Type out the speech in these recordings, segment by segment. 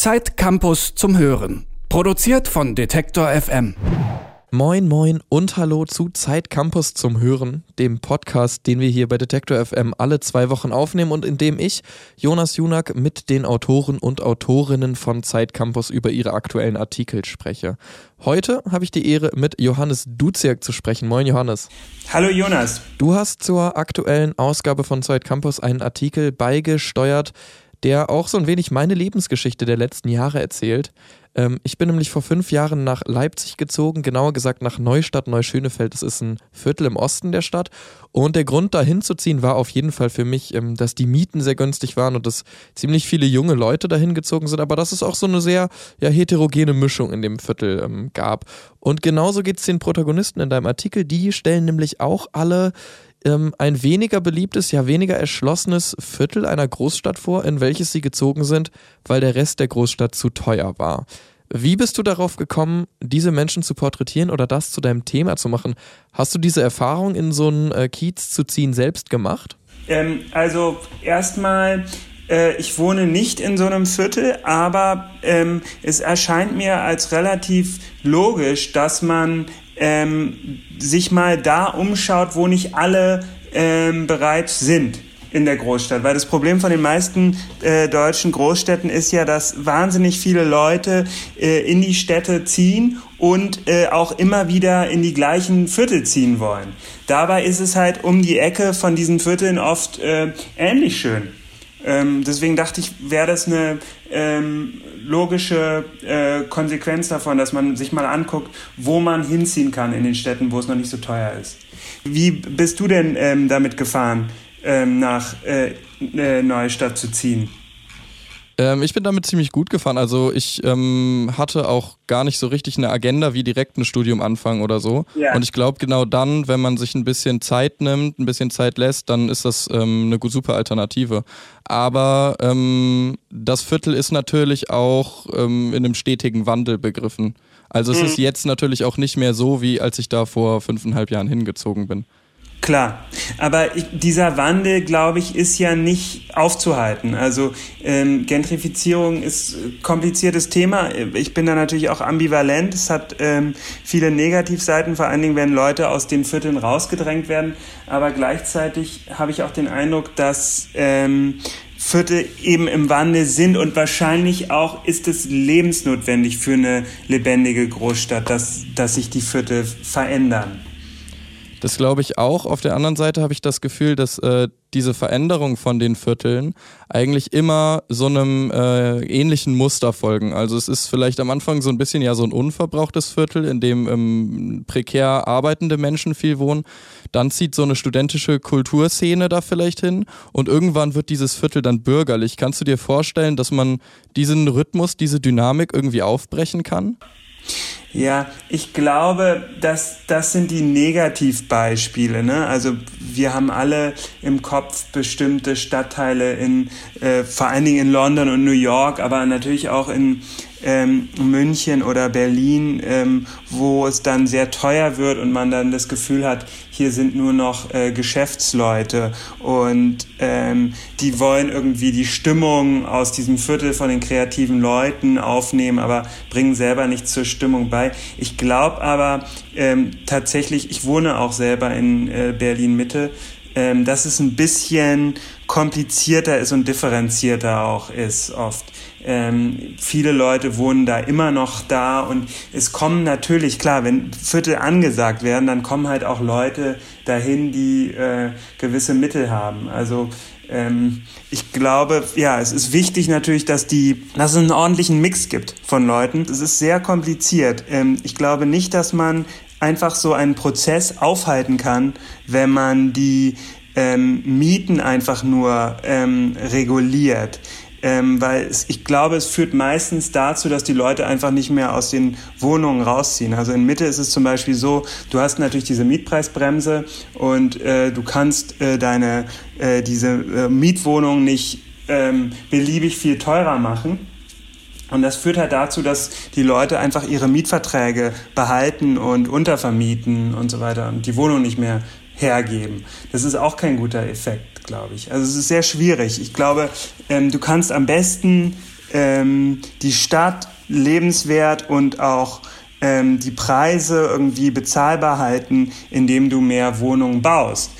Zeit Campus zum Hören. Produziert von Detektor FM. Moin, moin und hallo zu Zeit Campus zum Hören, dem Podcast, den wir hier bei Detektor FM alle zwei Wochen aufnehmen und in dem ich, Jonas Junak, mit den Autoren und Autorinnen von Zeit Campus über ihre aktuellen Artikel spreche. Heute habe ich die Ehre, mit Johannes Duziak zu sprechen. Moin, Johannes. Hallo, Jonas. Du hast zur aktuellen Ausgabe von Zeit Campus einen Artikel beigesteuert, der auch so ein wenig meine Lebensgeschichte der letzten Jahre erzählt. Ähm, ich bin nämlich vor fünf Jahren nach Leipzig gezogen, genauer gesagt nach Neustadt Neuschönefeld. Das ist ein Viertel im Osten der Stadt. Und der Grund, da hinzuziehen, war auf jeden Fall für mich, ähm, dass die Mieten sehr günstig waren und dass ziemlich viele junge Leute dahin gezogen sind, aber dass es auch so eine sehr ja, heterogene Mischung in dem Viertel ähm, gab. Und genauso geht es den Protagonisten in deinem Artikel. Die stellen nämlich auch alle ähm, ein weniger beliebtes, ja weniger erschlossenes Viertel einer Großstadt vor, in welches sie gezogen sind, weil der Rest der Großstadt zu teuer war. Wie bist du darauf gekommen, diese Menschen zu porträtieren oder das zu deinem Thema zu machen? Hast du diese Erfahrung in so einen äh, Kiez zu ziehen selbst gemacht? Ähm, also erstmal, äh, ich wohne nicht in so einem Viertel, aber ähm, es erscheint mir als relativ logisch, dass man ähm, sich mal da umschaut, wo nicht alle ähm, bereits sind in der Großstadt. Weil das Problem von den meisten äh, deutschen Großstädten ist ja, dass wahnsinnig viele Leute äh, in die Städte ziehen und äh, auch immer wieder in die gleichen Viertel ziehen wollen. Dabei ist es halt um die Ecke von diesen Vierteln oft äh, ähnlich schön. Ähm, deswegen dachte ich, wäre das eine ähm, logische äh, Konsequenz davon, dass man sich mal anguckt, wo man hinziehen kann in den Städten, wo es noch nicht so teuer ist. Wie bist du denn ähm, damit gefahren, ähm, nach äh, äh, Neustadt zu ziehen? Ähm, ich bin damit ziemlich gut gefahren. Also ich ähm, hatte auch gar nicht so richtig eine Agenda, wie direkt ein Studium anfangen oder so. Ja. Und ich glaube, genau dann, wenn man sich ein bisschen Zeit nimmt, ein bisschen Zeit lässt, dann ist das ähm, eine super Alternative. Aber ähm, das Viertel ist natürlich auch ähm, in einem stetigen Wandel begriffen. Also es mhm. ist jetzt natürlich auch nicht mehr so, wie als ich da vor fünfeinhalb Jahren hingezogen bin. Klar, aber ich, dieser Wandel, glaube ich, ist ja nicht aufzuhalten. Also ähm, Gentrifizierung ist ein kompliziertes Thema. Ich bin da natürlich auch ambivalent. Es hat ähm, viele Negativseiten, vor allen Dingen, wenn Leute aus den Vierteln rausgedrängt werden. Aber gleichzeitig habe ich auch den Eindruck, dass ähm, Viertel eben im Wandel sind und wahrscheinlich auch ist es lebensnotwendig für eine lebendige Großstadt, dass, dass sich die Viertel verändern. Das glaube ich auch. Auf der anderen Seite habe ich das Gefühl, dass äh, diese Veränderung von den Vierteln eigentlich immer so einem äh, ähnlichen Muster folgen. Also es ist vielleicht am Anfang so ein bisschen ja so ein unverbrauchtes Viertel, in dem ähm, prekär arbeitende Menschen viel wohnen. Dann zieht so eine studentische Kulturszene da vielleicht hin und irgendwann wird dieses Viertel dann bürgerlich. Kannst du dir vorstellen, dass man diesen Rhythmus, diese Dynamik irgendwie aufbrechen kann? Ja, ich glaube, dass das sind die Negativbeispiele. Ne? Also wir haben alle im Kopf bestimmte Stadtteile in, äh, vor allen Dingen in London und New York, aber natürlich auch in ähm, München oder Berlin, ähm, wo es dann sehr teuer wird und man dann das Gefühl hat, hier sind nur noch äh, Geschäftsleute und ähm, die wollen irgendwie die Stimmung aus diesem Viertel von den kreativen Leuten aufnehmen, aber bringen selber nichts zur Stimmung bei. Ich glaube aber ähm, tatsächlich, ich wohne auch selber in äh, Berlin Mitte, ähm, dass es ein bisschen komplizierter ist und differenzierter auch ist oft. Ähm, viele Leute wohnen da immer noch da und es kommen natürlich, klar, wenn Viertel angesagt werden, dann kommen halt auch Leute dahin, die äh, gewisse Mittel haben. Also ähm, ich glaube, ja, es ist wichtig natürlich, dass, die, dass es einen ordentlichen Mix gibt von Leuten. Es ist sehr kompliziert. Ähm, ich glaube nicht, dass man einfach so einen Prozess aufhalten kann, wenn man die ähm, Mieten einfach nur ähm, reguliert. Ähm, weil es, ich glaube, es führt meistens dazu, dass die Leute einfach nicht mehr aus den Wohnungen rausziehen. Also in Mitte ist es zum Beispiel so, du hast natürlich diese Mietpreisbremse und äh, du kannst äh, deine äh, diese äh, Mietwohnung nicht ähm, beliebig viel teurer machen. Und das führt halt dazu, dass die Leute einfach ihre Mietverträge behalten und untervermieten und so weiter und die Wohnung nicht mehr hergeben. Das ist auch kein guter Effekt, glaube ich. Also es ist sehr schwierig. Ich glaube, ähm, du kannst am besten ähm, die Stadt lebenswert und auch ähm, die Preise irgendwie bezahlbar halten, indem du mehr Wohnungen baust.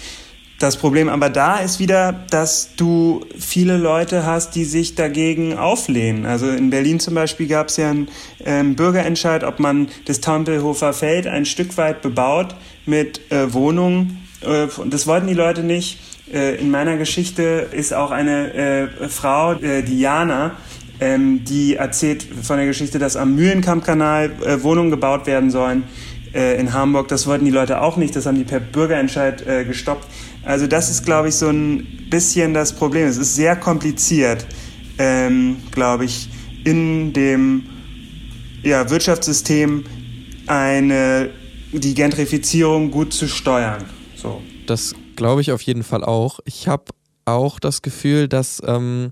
Das Problem aber da ist wieder, dass du viele Leute hast, die sich dagegen auflehnen. Also in Berlin zum Beispiel gab es ja einen ähm, Bürgerentscheid, ob man das Tempelhofer Feld ein Stück weit bebaut mit äh, Wohnungen. Äh, das wollten die Leute nicht. Äh, in meiner Geschichte ist auch eine äh, Frau, äh, Diana, ähm, die erzählt von der Geschichte, dass am Mühlenkampkanal äh, Wohnungen gebaut werden sollen in Hamburg. Das wollten die Leute auch nicht, das haben die per Bürgerentscheid gestoppt. Also das ist, glaube ich, so ein bisschen das Problem. Es ist sehr kompliziert, ähm, glaube ich, in dem ja, Wirtschaftssystem eine, die Gentrifizierung gut zu steuern. So. Das glaube ich auf jeden Fall auch. Ich habe auch das Gefühl, dass ähm,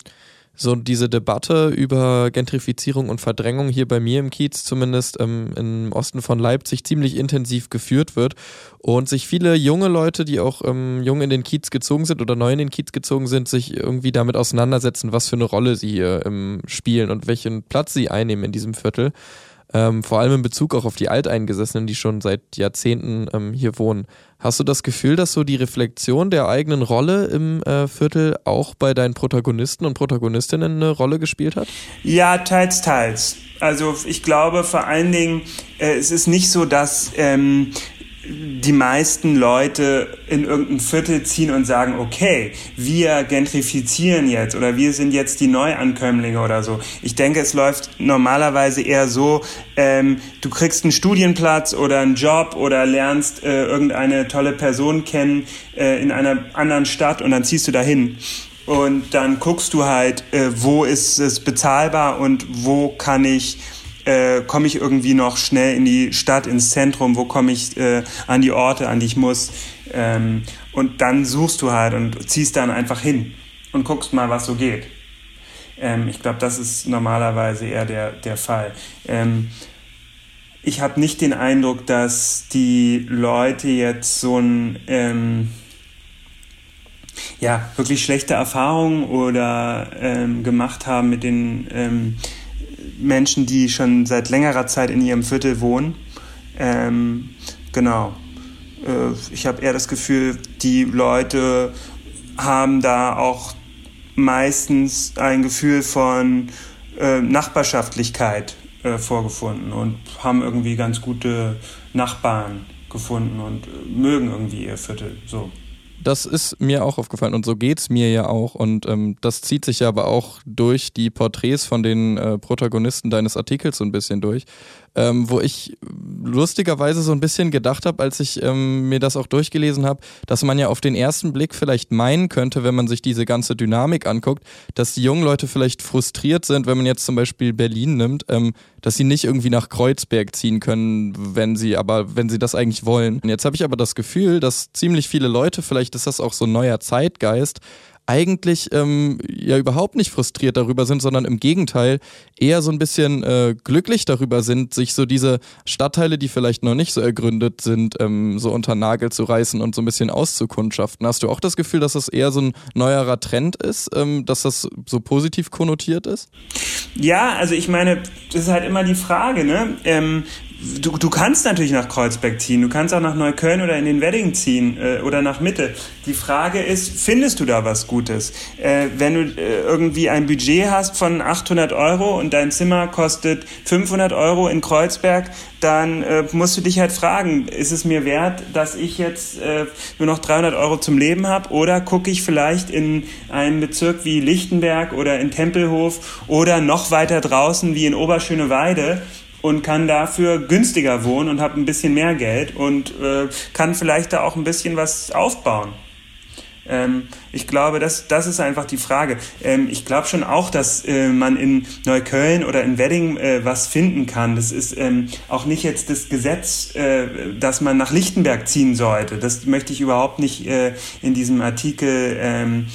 so diese Debatte über Gentrifizierung und Verdrängung hier bei mir im Kiez zumindest ähm, im Osten von Leipzig ziemlich intensiv geführt wird und sich viele junge Leute, die auch ähm, jung in den Kiez gezogen sind oder neu in den Kiez gezogen sind, sich irgendwie damit auseinandersetzen, was für eine Rolle sie hier ähm, spielen und welchen Platz sie einnehmen in diesem Viertel. Ähm, vor allem in Bezug auch auf die Alteingesessenen, die schon seit Jahrzehnten ähm, hier wohnen. Hast du das Gefühl, dass so die Reflexion der eigenen Rolle im äh, Viertel auch bei deinen Protagonisten und Protagonistinnen eine Rolle gespielt hat? Ja, teils, teils. Also ich glaube vor allen Dingen, äh, es ist nicht so, dass ähm, die meisten Leute in irgendein Viertel ziehen und sagen, okay, wir gentrifizieren jetzt oder wir sind jetzt die Neuankömmlinge oder so. Ich denke, es läuft normalerweise eher so, ähm, du kriegst einen Studienplatz oder einen Job oder lernst äh, irgendeine tolle Person kennen äh, in einer anderen Stadt und dann ziehst du dahin. Und dann guckst du halt, äh, wo ist es bezahlbar und wo kann ich äh, komme ich irgendwie noch schnell in die Stadt, ins Zentrum, wo komme ich äh, an die Orte, an die ich muss. Ähm, und dann suchst du halt und ziehst dann einfach hin und guckst mal, was so geht. Ähm, ich glaube, das ist normalerweise eher der, der Fall. Ähm, ich habe nicht den Eindruck, dass die Leute jetzt so ein ähm, ja wirklich schlechte Erfahrungen oder ähm, gemacht haben mit den ähm, Menschen, die schon seit längerer Zeit in ihrem Viertel wohnen. Ähm, genau. Äh, ich habe eher das Gefühl, die Leute haben da auch meistens ein Gefühl von äh, Nachbarschaftlichkeit äh, vorgefunden und haben irgendwie ganz gute Nachbarn gefunden und äh, mögen irgendwie ihr Viertel. So das ist mir auch aufgefallen und so geht es mir ja auch. Und ähm, das zieht sich ja aber auch durch die Porträts von den äh, Protagonisten deines Artikels so ein bisschen durch ähm, wo ich lustigerweise so ein bisschen gedacht habe, als ich ähm, mir das auch durchgelesen habe, dass man ja auf den ersten Blick vielleicht meinen könnte, wenn man sich diese ganze Dynamik anguckt, dass die jungen Leute vielleicht frustriert sind, wenn man jetzt zum Beispiel Berlin nimmt, ähm, dass sie nicht irgendwie nach Kreuzberg ziehen können, wenn sie aber, wenn sie das eigentlich wollen. Und jetzt habe ich aber das Gefühl, dass ziemlich viele Leute, vielleicht ist das auch so ein neuer Zeitgeist, eigentlich ähm, ja überhaupt nicht frustriert darüber sind, sondern im Gegenteil eher so ein bisschen äh, glücklich darüber sind, sich so diese Stadtteile, die vielleicht noch nicht so ergründet sind, ähm, so unter Nagel zu reißen und so ein bisschen auszukundschaften. Hast du auch das Gefühl, dass das eher so ein neuerer Trend ist, ähm, dass das so positiv konnotiert ist? Ja, also ich meine, das ist halt immer die Frage, ne? Du, du kannst natürlich nach Kreuzberg ziehen, du kannst auch nach Neukölln oder in den Wedding ziehen äh, oder nach Mitte. Die Frage ist, findest du da was Gutes? Äh, wenn du äh, irgendwie ein Budget hast von 800 Euro und dein Zimmer kostet 500 Euro in Kreuzberg, dann äh, musst du dich halt fragen, ist es mir wert, dass ich jetzt äh, nur noch 300 Euro zum Leben habe oder gucke ich vielleicht in einen Bezirk wie Lichtenberg oder in Tempelhof oder noch weiter draußen wie in Oberschöneweide und kann dafür günstiger wohnen und habe ein bisschen mehr Geld und äh, kann vielleicht da auch ein bisschen was aufbauen. Ähm, ich glaube, das, das ist einfach die Frage. Ähm, ich glaube schon auch, dass äh, man in Neukölln oder in Wedding äh, was finden kann. Das ist ähm, auch nicht jetzt das Gesetz, äh, dass man nach Lichtenberg ziehen sollte. Das möchte ich überhaupt nicht äh, in diesem Artikel ähm,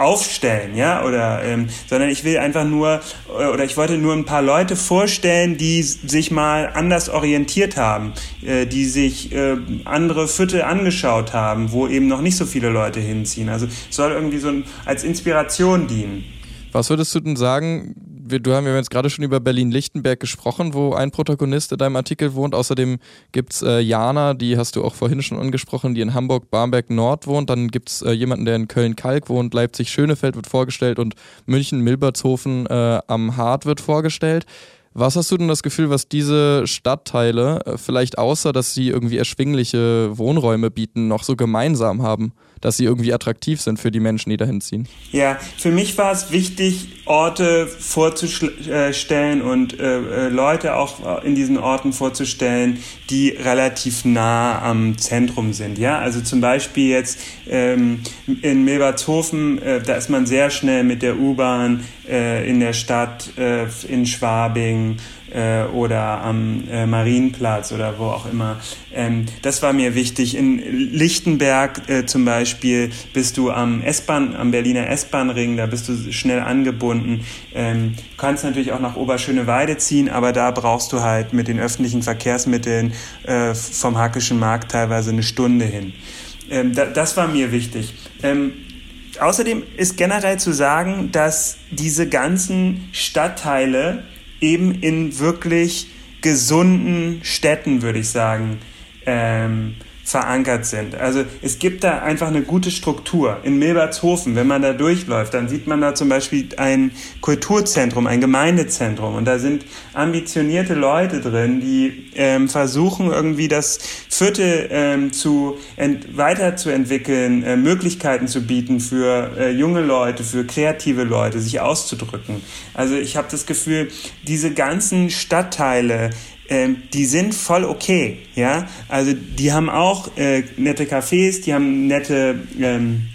aufstellen, ja, oder, ähm, sondern ich will einfach nur, äh, oder ich wollte nur ein paar Leute vorstellen, die sich mal anders orientiert haben, äh, die sich äh, andere Viertel angeschaut haben, wo eben noch nicht so viele Leute hinziehen. Also soll irgendwie so ein, als Inspiration dienen. Was würdest du denn sagen, wir, du haben ja jetzt gerade schon über Berlin-Lichtenberg gesprochen, wo ein Protagonist in deinem Artikel wohnt. Außerdem gibt es äh, Jana, die hast du auch vorhin schon angesprochen, die in Hamburg-Barmbek-Nord wohnt. Dann gibt es äh, jemanden, der in Köln-Kalk wohnt. Leipzig-Schönefeld wird vorgestellt und München-Milbertshofen äh, am Hart wird vorgestellt. Was hast du denn das Gefühl, was diese Stadtteile, äh, vielleicht außer dass sie irgendwie erschwingliche Wohnräume bieten, noch so gemeinsam haben? Dass sie irgendwie attraktiv sind für die Menschen, die dahin ziehen. Ja, für mich war es wichtig, Orte vorzustellen und äh, äh, Leute auch in diesen Orten vorzustellen, die relativ nah am Zentrum sind. Ja, also zum Beispiel jetzt ähm, in Milbertshofen, äh, da ist man sehr schnell mit der U-Bahn äh, in der Stadt, äh, in Schwabing äh, oder am äh, Marienplatz oder wo auch immer. Ähm, das war mir wichtig. In Lichtenberg äh, zum Beispiel bist du am S-Bahn, am Berliner S-Bahn-Ring, da bist du schnell angebunden. Ähm, kannst natürlich auch nach Oberschöneweide ziehen, aber da brauchst du halt mit den öffentlichen Verkehrsmitteln äh, vom Hackischen Markt teilweise eine Stunde hin. Ähm, da, das war mir wichtig. Ähm, außerdem ist generell zu sagen, dass diese ganzen Stadtteile eben in wirklich gesunden Städten, würde ich sagen, ähm, verankert sind. Also es gibt da einfach eine gute Struktur. In Milbertshofen, wenn man da durchläuft, dann sieht man da zum Beispiel ein Kulturzentrum, ein Gemeindezentrum und da sind ambitionierte Leute drin, die ähm, versuchen irgendwie das Viertel ähm, zu weiterzuentwickeln, äh, Möglichkeiten zu bieten für äh, junge Leute, für kreative Leute, sich auszudrücken. Also ich habe das Gefühl, diese ganzen Stadtteile, ähm, die sind voll okay, ja. Also die haben auch äh, nette Cafés, die haben nette ähm,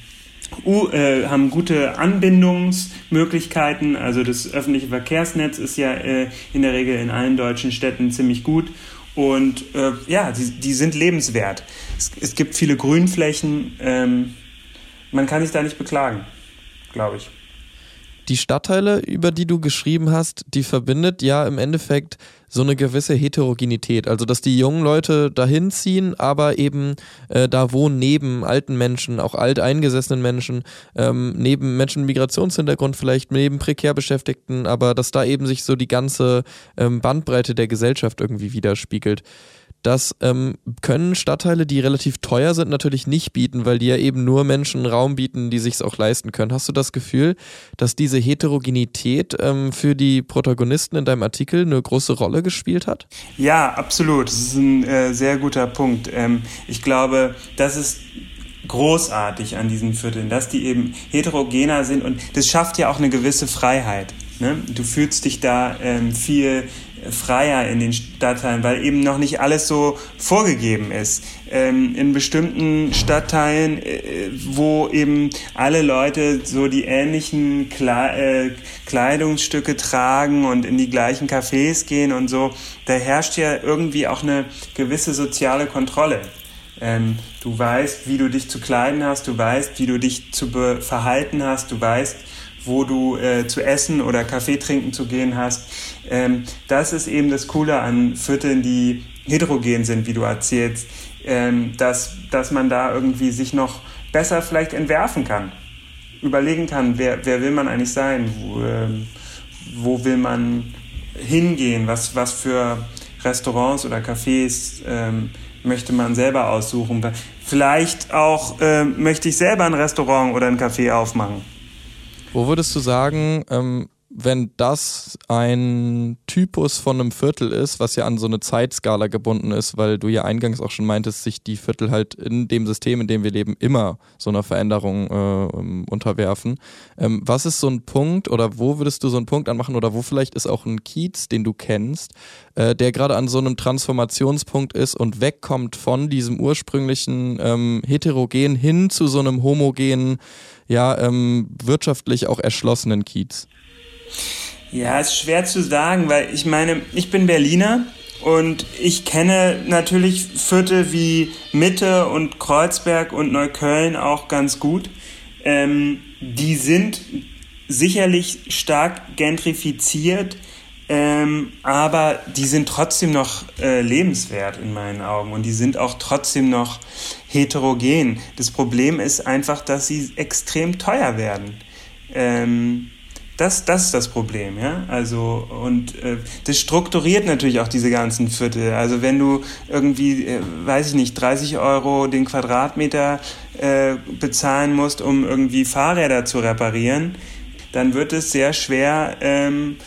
uh, äh, haben gute Anbindungsmöglichkeiten. Also das öffentliche Verkehrsnetz ist ja äh, in der Regel in allen deutschen Städten ziemlich gut. Und äh, ja, die, die sind lebenswert. Es, es gibt viele Grünflächen. Ähm, man kann sich da nicht beklagen, glaube ich. Die Stadtteile, über die du geschrieben hast, die verbindet ja im Endeffekt so eine gewisse Heterogenität. Also, dass die jungen Leute dahin ziehen, aber eben äh, da wohnen neben alten Menschen, auch alteingesessenen Menschen, ähm, neben Menschen mit Migrationshintergrund vielleicht, neben prekär Beschäftigten, aber dass da eben sich so die ganze ähm, Bandbreite der Gesellschaft irgendwie widerspiegelt. Das ähm, können Stadtteile, die relativ teuer sind, natürlich nicht bieten, weil die ja eben nur Menschen Raum bieten, die sich es auch leisten können. Hast du das Gefühl, dass diese Heterogenität ähm, für die Protagonisten in deinem Artikel eine große Rolle gespielt hat? Ja, absolut. Das ist ein äh, sehr guter Punkt. Ähm, ich glaube, das ist großartig an diesen Vierteln, dass die eben heterogener sind und das schafft ja auch eine gewisse Freiheit. Ne? Du fühlst dich da ähm, viel freier in den Stadtteilen, weil eben noch nicht alles so vorgegeben ist. Ähm, in bestimmten Stadtteilen, äh, wo eben alle Leute so die ähnlichen Kle äh, Kleidungsstücke tragen und in die gleichen Cafés gehen und so, da herrscht ja irgendwie auch eine gewisse soziale Kontrolle. Ähm, du weißt, wie du dich zu kleiden hast, du weißt, wie du dich zu verhalten hast, du weißt, wo du äh, zu essen oder Kaffee trinken zu gehen hast. Ähm, das ist eben das Coole an Vierteln, die heterogen sind, wie du erzählst, ähm, dass, dass man da irgendwie sich noch besser vielleicht entwerfen kann, überlegen kann, wer, wer will man eigentlich sein, wo, ähm, wo will man hingehen, was, was für Restaurants oder Cafés ähm, möchte man selber aussuchen. Vielleicht auch äh, möchte ich selber ein Restaurant oder ein Café aufmachen. Wo würdest du sagen, ähm, wenn das ein Typus von einem Viertel ist, was ja an so eine Zeitskala gebunden ist, weil du ja eingangs auch schon meintest, sich die Viertel halt in dem System, in dem wir leben, immer so einer Veränderung äh, unterwerfen. Ähm, was ist so ein Punkt oder wo würdest du so einen Punkt anmachen oder wo vielleicht ist auch ein Kiez, den du kennst, äh, der gerade an so einem Transformationspunkt ist und wegkommt von diesem ursprünglichen ähm, heterogen hin zu so einem homogenen, ja, ähm, wirtschaftlich auch erschlossenen Kiez? Ja, ist schwer zu sagen, weil ich meine, ich bin Berliner und ich kenne natürlich Viertel wie Mitte und Kreuzberg und Neukölln auch ganz gut. Ähm, die sind sicherlich stark gentrifiziert, ähm, aber die sind trotzdem noch äh, lebenswert in meinen Augen und die sind auch trotzdem noch heterogen. Das Problem ist einfach, dass sie extrem teuer werden. Ähm, Das, das ist das Problem, ja. Also, und äh, das strukturiert natürlich auch diese ganzen Viertel. Also wenn du irgendwie, äh, weiß ich nicht, 30 Euro den Quadratmeter äh, bezahlen musst, um irgendwie Fahrräder zu reparieren, dann wird es sehr schwer, ähm,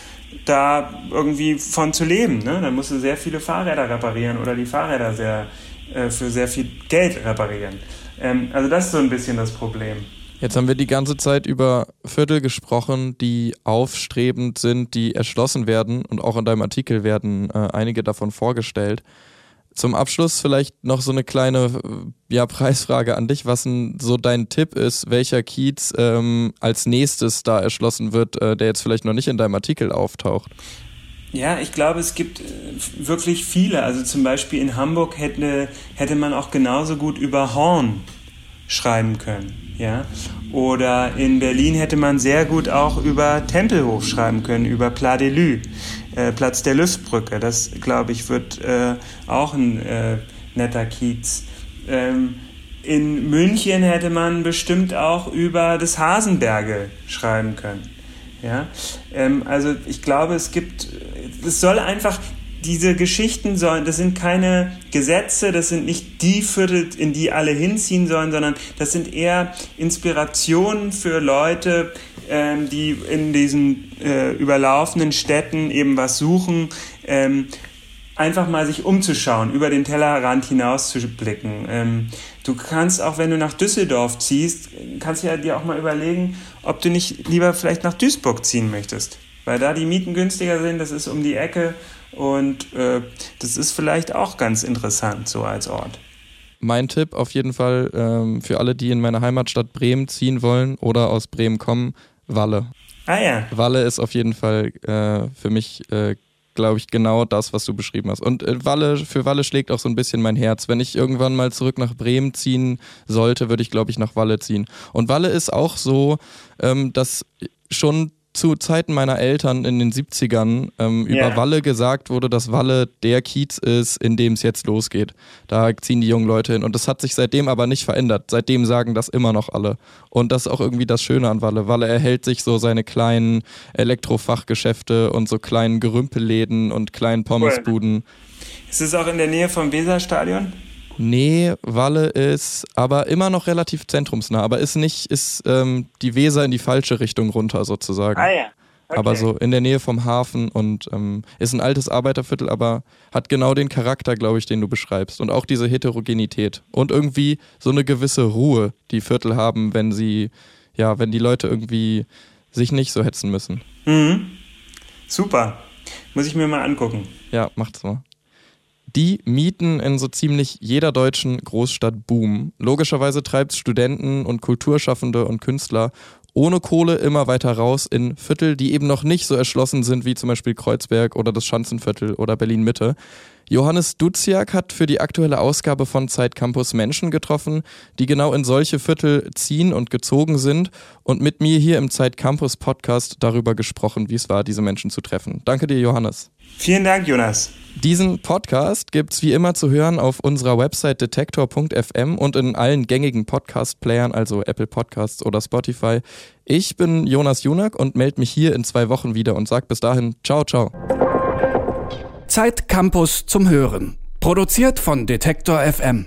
da irgendwie von zu leben. Ne? Dann musst du sehr viele Fahrräder reparieren oder die Fahrräder sehr, äh, für sehr viel Geld reparieren. Ähm, also das ist so ein bisschen das Problem. Jetzt haben wir die ganze Zeit über Viertel gesprochen, die aufstrebend sind, die erschlossen werden und auch in deinem Artikel werden äh, einige davon vorgestellt. Zum Abschluss vielleicht noch so eine kleine äh, ja, Preisfrage an dich, was so dein Tipp ist, welcher Kiez ähm, als nächstes da erschlossen wird, äh, der jetzt vielleicht noch nicht in deinem Artikel auftaucht. Ja, ich glaube, es gibt äh, wirklich viele. Also zum Beispiel in Hamburg hätte, hätte man auch genauso gut über Horn schreiben können. Ja? Oder in Berlin hätte man sehr gut auch über Tempelhof schreiben können, über Pla de Lü, äh, Platz der Lüftbrücke. Das, glaube ich, wird äh, auch ein äh, netter Kiez. Ähm, in München hätte man bestimmt auch über das Hasenberge schreiben können. Ja? Ähm, also ich glaube, es gibt, es soll einfach, diese Geschichten sollen, das sind keine Gesetze, das sind nicht die Viertel, in die alle hinziehen sollen, sondern das sind eher Inspirationen für Leute, ähm, die in diesen äh, überlaufenden Städten eben was suchen, ähm, einfach mal sich umzuschauen, über den Tellerrand hinaus zu blicken. Ähm, du kannst auch, wenn du nach Düsseldorf ziehst, kannst du ja dir auch mal überlegen, ob du nicht lieber vielleicht nach Duisburg ziehen möchtest, weil da die Mieten günstiger sind, das ist um die Ecke und äh, das ist vielleicht auch ganz interessant so als Ort. Mein Tipp auf jeden Fall ähm, für alle, die in meine Heimatstadt Bremen ziehen wollen oder aus Bremen kommen, Walle. Ah ja. Walle ist auf jeden Fall äh, für mich, äh, glaube ich, genau das, was du beschrieben hast. Und äh, Walle, für Walle schlägt auch so ein bisschen mein Herz. Wenn ich irgendwann mal zurück nach Bremen ziehen sollte, würde ich, glaube ich, nach Walle ziehen. Und Walle ist auch so, ähm, dass schon zu Zeiten meiner Eltern in den 70ern ähm, yeah. über Walle gesagt wurde, dass Walle der Kiez ist, in dem es jetzt losgeht. Da ziehen die jungen Leute hin. Und das hat sich seitdem aber nicht verändert. Seitdem sagen das immer noch alle. Und das ist auch irgendwie das Schöne an Walle. Walle erhält sich so seine kleinen Elektrofachgeschäfte und so kleinen Gerümpelläden und kleinen Pommesbuden. Cool. Ist es auch in der Nähe vom Weserstadion? Nee, Walle ist aber immer noch relativ zentrumsnah, aber ist nicht, ist ähm, die Weser in die falsche Richtung runter sozusagen. Ah ja. Okay. Aber so in der Nähe vom Hafen und ähm, ist ein altes Arbeiterviertel, aber hat genau den Charakter, glaube ich, den du beschreibst. Und auch diese Heterogenität. Und irgendwie so eine gewisse Ruhe, die Viertel haben, wenn sie, ja, wenn die Leute irgendwie sich nicht so hetzen müssen. Mhm. Super. Muss ich mir mal angucken. Ja, macht's mal. Die Mieten in so ziemlich jeder deutschen Großstadt boomen. Logischerweise treibt es Studenten und Kulturschaffende und Künstler ohne Kohle immer weiter raus in Viertel, die eben noch nicht so erschlossen sind wie zum Beispiel Kreuzberg oder das Schanzenviertel oder Berlin Mitte. Johannes Duziak hat für die aktuelle Ausgabe von Zeit Campus Menschen getroffen, die genau in solche Viertel ziehen und gezogen sind und mit mir hier im Zeit Campus Podcast darüber gesprochen, wie es war, diese Menschen zu treffen. Danke dir, Johannes. Vielen Dank, Jonas. Diesen Podcast gibt es wie immer zu hören auf unserer Website detektor.fm und in allen gängigen Podcast-Playern, also Apple Podcasts oder Spotify. Ich bin Jonas Junak und melde mich hier in zwei Wochen wieder und sage bis dahin ciao, ciao. Zeit Campus zum Hören. Produziert von Detektor FM.